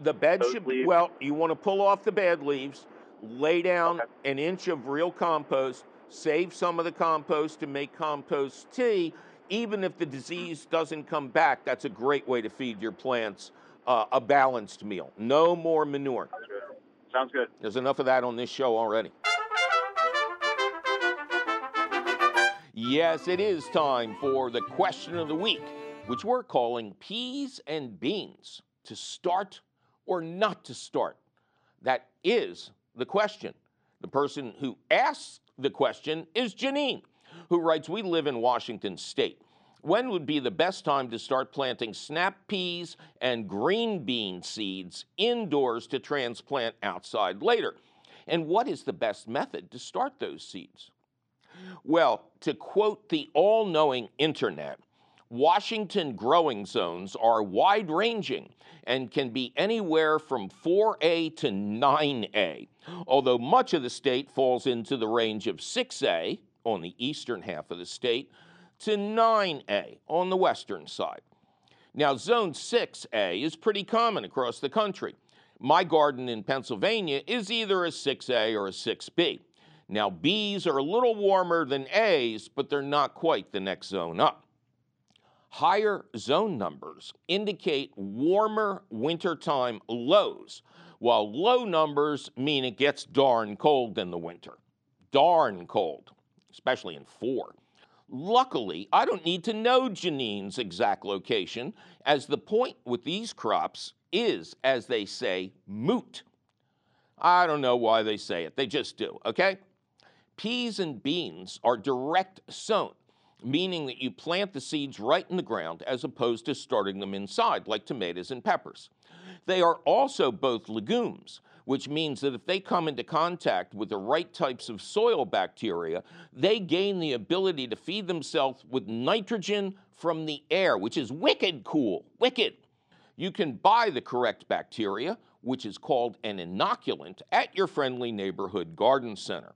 The bed Those should leaves? well. You want to pull off the bed leaves, lay down Okay. an inch of real compost, save some of the compost to make compost tea. Even if the disease doesn't come back, that's a great way to feed your plants uh, a balanced meal. No more manure. Sounds good. There's enough of that on this show already. Yes, it is time for the question of the week, which we're calling peas and beans to start or not to start. That is the question. The person who asks the question is Janine, who writes We live in Washington State. When would be the best time to start planting snap peas and green bean seeds indoors to transplant outside later? And what is the best method to start those seeds? Well, to quote the all knowing internet, Washington growing zones are wide ranging and can be anywhere from 4A to 9A, although much of the state falls into the range of 6A on the eastern half of the state to 9A on the western side. Now, Zone 6A is pretty common across the country. My garden in Pennsylvania is either a 6A or a 6B. Now, Bs are a little warmer than As, but they're not quite the next zone up. Higher zone numbers indicate warmer wintertime lows, while low numbers mean it gets darn cold in the winter. Darn cold, especially in four. Luckily, I don't need to know Janine's exact location, as the point with these crops is, as they say, moot. I don't know why they say it, they just do, okay? Peas and beans are direct sown, meaning that you plant the seeds right in the ground as opposed to starting them inside, like tomatoes and peppers. They are also both legumes, which means that if they come into contact with the right types of soil bacteria, they gain the ability to feed themselves with nitrogen from the air, which is wicked cool. Wicked. You can buy the correct bacteria, which is called an inoculant, at your friendly neighborhood garden center.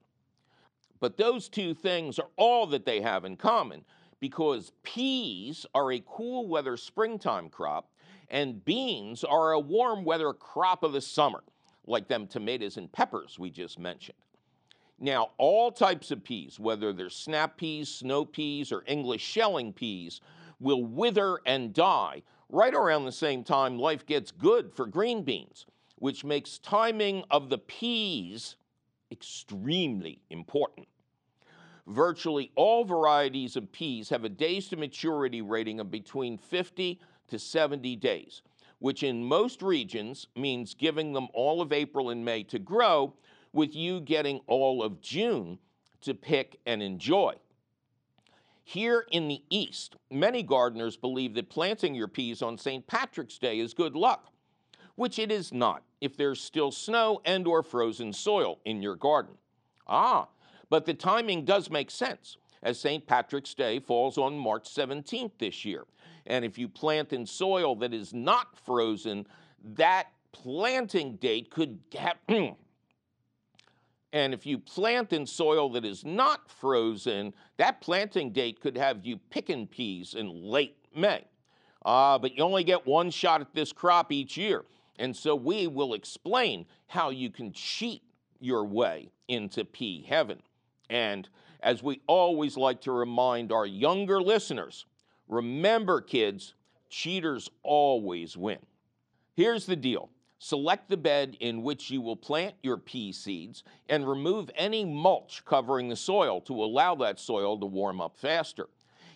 But those two things are all that they have in common because peas are a cool weather springtime crop and beans are a warm weather crop of the summer, like them tomatoes and peppers we just mentioned. Now, all types of peas, whether they're snap peas, snow peas, or English shelling peas, will wither and die right around the same time life gets good for green beans, which makes timing of the peas extremely important. Virtually all varieties of peas have a days to maturity rating of between 50 to 70 days, which in most regions means giving them all of April and May to grow, with you getting all of June to pick and enjoy. Here in the East, many gardeners believe that planting your peas on St. Patrick's Day is good luck, which it is not if there's still snow and or frozen soil in your garden. Ah, but the timing does make sense, as St. Patrick's Day falls on March 17th this year. And if you plant in soil that is not frozen, that planting date could have. and if you plant in soil that is not frozen, that planting date could have you picking peas in late May. Uh, but you only get one shot at this crop each year. And so we will explain how you can cheat your way into pea heaven. And as we always like to remind our younger listeners, remember, kids, cheaters always win. Here's the deal select the bed in which you will plant your pea seeds and remove any mulch covering the soil to allow that soil to warm up faster.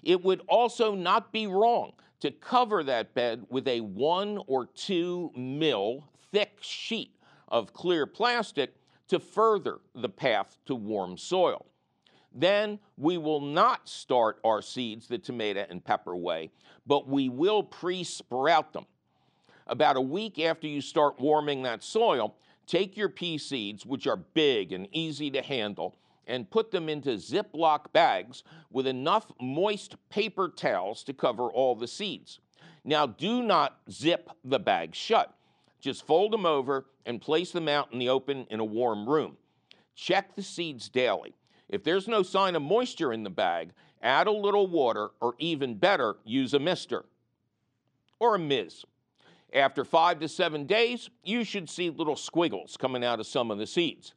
It would also not be wrong to cover that bed with a one or two mil thick sheet of clear plastic to further the path to warm soil. Then we will not start our seeds the tomato and pepper way, but we will pre sprout them. About a week after you start warming that soil, take your pea seeds, which are big and easy to handle, and put them into Ziploc bags with enough moist paper towels to cover all the seeds. Now, do not zip the bags shut. Just fold them over and place them out in the open in a warm room. Check the seeds daily. If there's no sign of moisture in the bag, add a little water, or even better, use a mister or a Ms. After five to seven days, you should see little squiggles coming out of some of the seeds.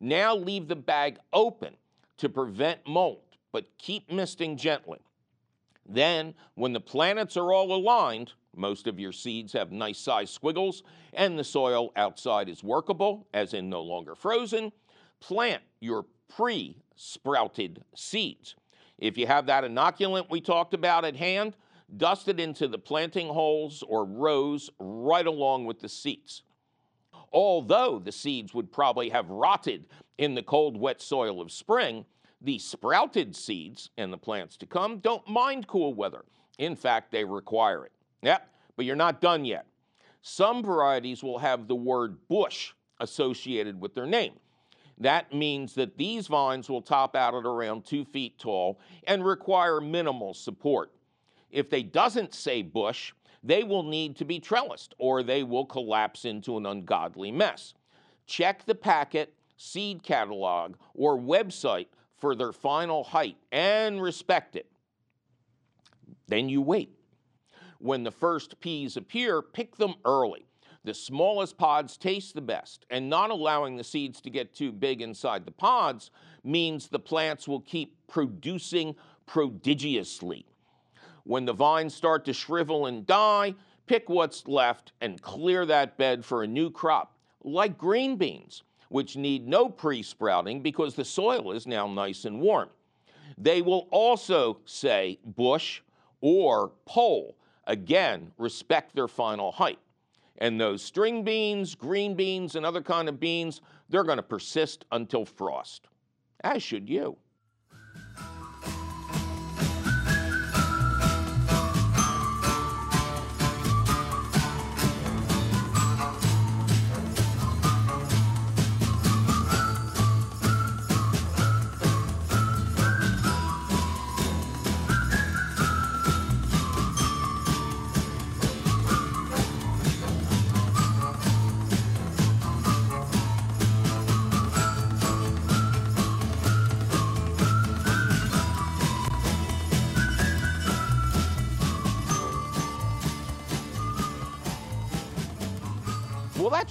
Now leave the bag open to prevent mold, but keep misting gently. Then, when the planets are all aligned, most of your seeds have nice sized squiggles, and the soil outside is workable, as in no longer frozen, plant your pre sprouted seeds. If you have that inoculant we talked about at hand, dust it into the planting holes or rows right along with the seeds. Although the seeds would probably have rotted in the cold, wet soil of spring, the sprouted seeds and the plants to come don't mind cool weather. In fact, they require it. Yep, but you're not done yet. Some varieties will have the word bush associated with their name. That means that these vines will top out at around two feet tall and require minimal support. If they doesn't say bush, they will need to be trellised or they will collapse into an ungodly mess. Check the packet, seed catalog, or website for their final height and respect it. Then you wait. When the first peas appear, pick them early. The smallest pods taste the best, and not allowing the seeds to get too big inside the pods means the plants will keep producing prodigiously. When the vines start to shrivel and die, pick what's left and clear that bed for a new crop, like green beans, which need no pre sprouting because the soil is now nice and warm. They will also say bush or pole. Again, respect their final height. And those string beans, green beans, and other kind of beans, they're going to persist until frost, as should you.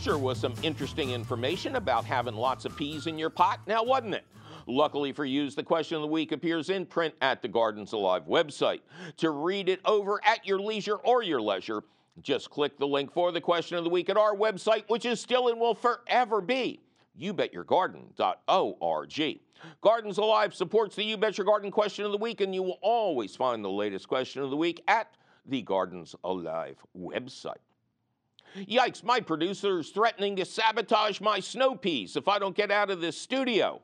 Sure was some interesting information about having lots of peas in your pot, now wasn't it? Luckily for you, the question of the week appears in print at the Gardens Alive website. To read it over at your leisure or your leisure, just click the link for the question of the week at our website, which is still and will forever be youbetyourgarden.org. Gardens Alive supports the You Bet Your Garden question of the week, and you will always find the latest question of the week at the Gardens Alive website. Yikes, my producer is threatening to sabotage my snow peas if I don't get out of this studio.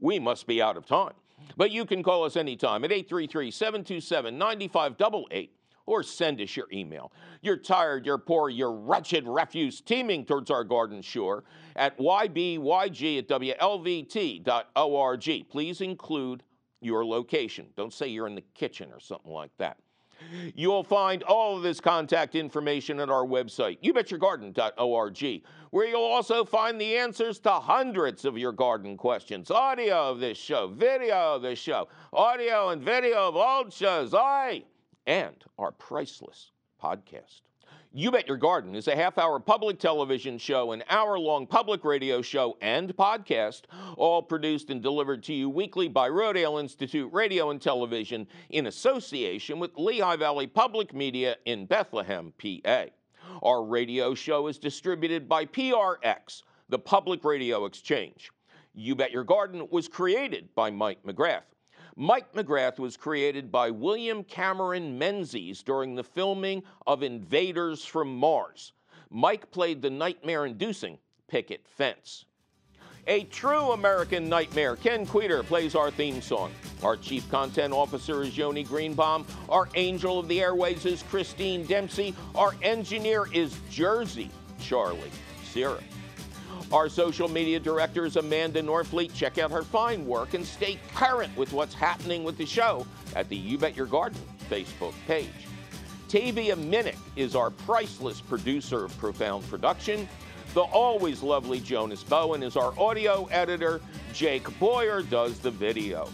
We must be out of time. But you can call us anytime at 833 727 9588 or send us your email. You're tired, you're poor, you're wretched refuse teeming towards our garden shore at ybyg at wlvt.org. Please include your location. Don't say you're in the kitchen or something like that. You'll find all of this contact information at our website, youbetyourgarden.org, where you'll also find the answers to hundreds of your garden questions, audio of this show, video of this show, audio and video of old shows, aye, and our priceless podcast. You Bet Your Garden is a half hour public television show, an hour long public radio show, and podcast, all produced and delivered to you weekly by Rodale Institute Radio and Television in association with Lehigh Valley Public Media in Bethlehem, PA. Our radio show is distributed by PRX, the Public Radio Exchange. You Bet Your Garden was created by Mike McGrath. Mike McGrath was created by William Cameron Menzies during the filming of Invaders from Mars. Mike played the nightmare inducing picket fence. A true American nightmare. Ken Queter plays our theme song. Our chief content officer is Yoni Greenbaum. Our angel of the airways is Christine Dempsey. Our engineer is Jersey Charlie Sierra. Our social media director is Amanda Norfleet. Check out her fine work and stay current with what's happening with the show at the You Bet Your Garden Facebook page. Tavia Minnick is our priceless producer of Profound Production. The always lovely Jonas Bowen is our audio editor. Jake Boyer does the video.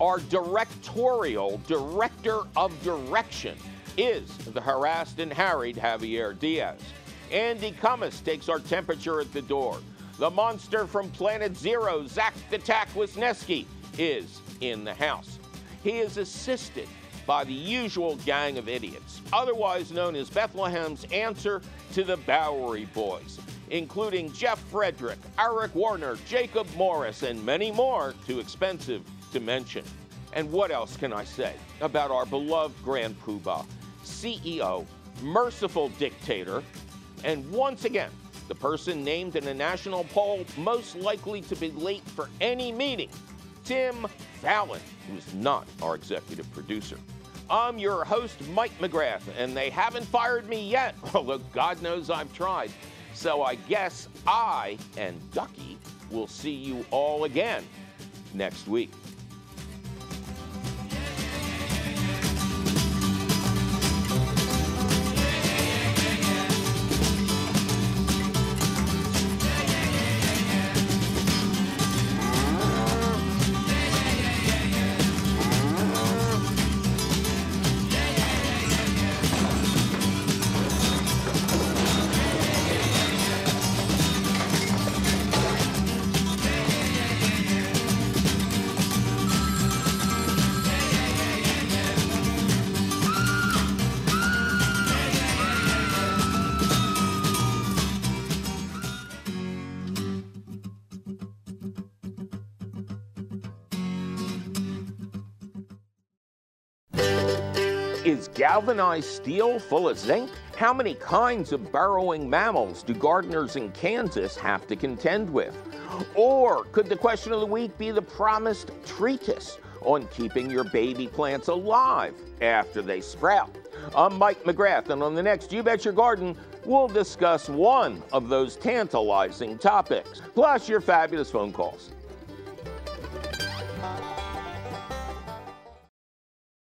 Our directorial director of direction is the harassed and harried Javier Diaz. Andy Cummins takes our temperature at the door. The monster from Planet Zero, Zach the Tack Wisniewski, is in the house. He is assisted by the usual gang of idiots, otherwise known as Bethlehem's answer to the Bowery Boys, including Jeff Frederick, Eric Warner, Jacob Morris, and many more too expensive to mention. And what else can I say about our beloved Grand Poobah, CEO, merciful dictator, and once again, the person named in a national poll most likely to be late for any meeting, Tim Fallon, who's not our executive producer. I'm your host, Mike McGrath, and they haven't fired me yet, although God knows I've tried. So I guess I and Ducky will see you all again next week. Galvanized steel full of zinc? How many kinds of burrowing mammals do gardeners in Kansas have to contend with? Or could the question of the week be the promised treatise on keeping your baby plants alive after they sprout? I'm Mike McGrath, and on the next You Bet Your Garden, we'll discuss one of those tantalizing topics, plus your fabulous phone calls.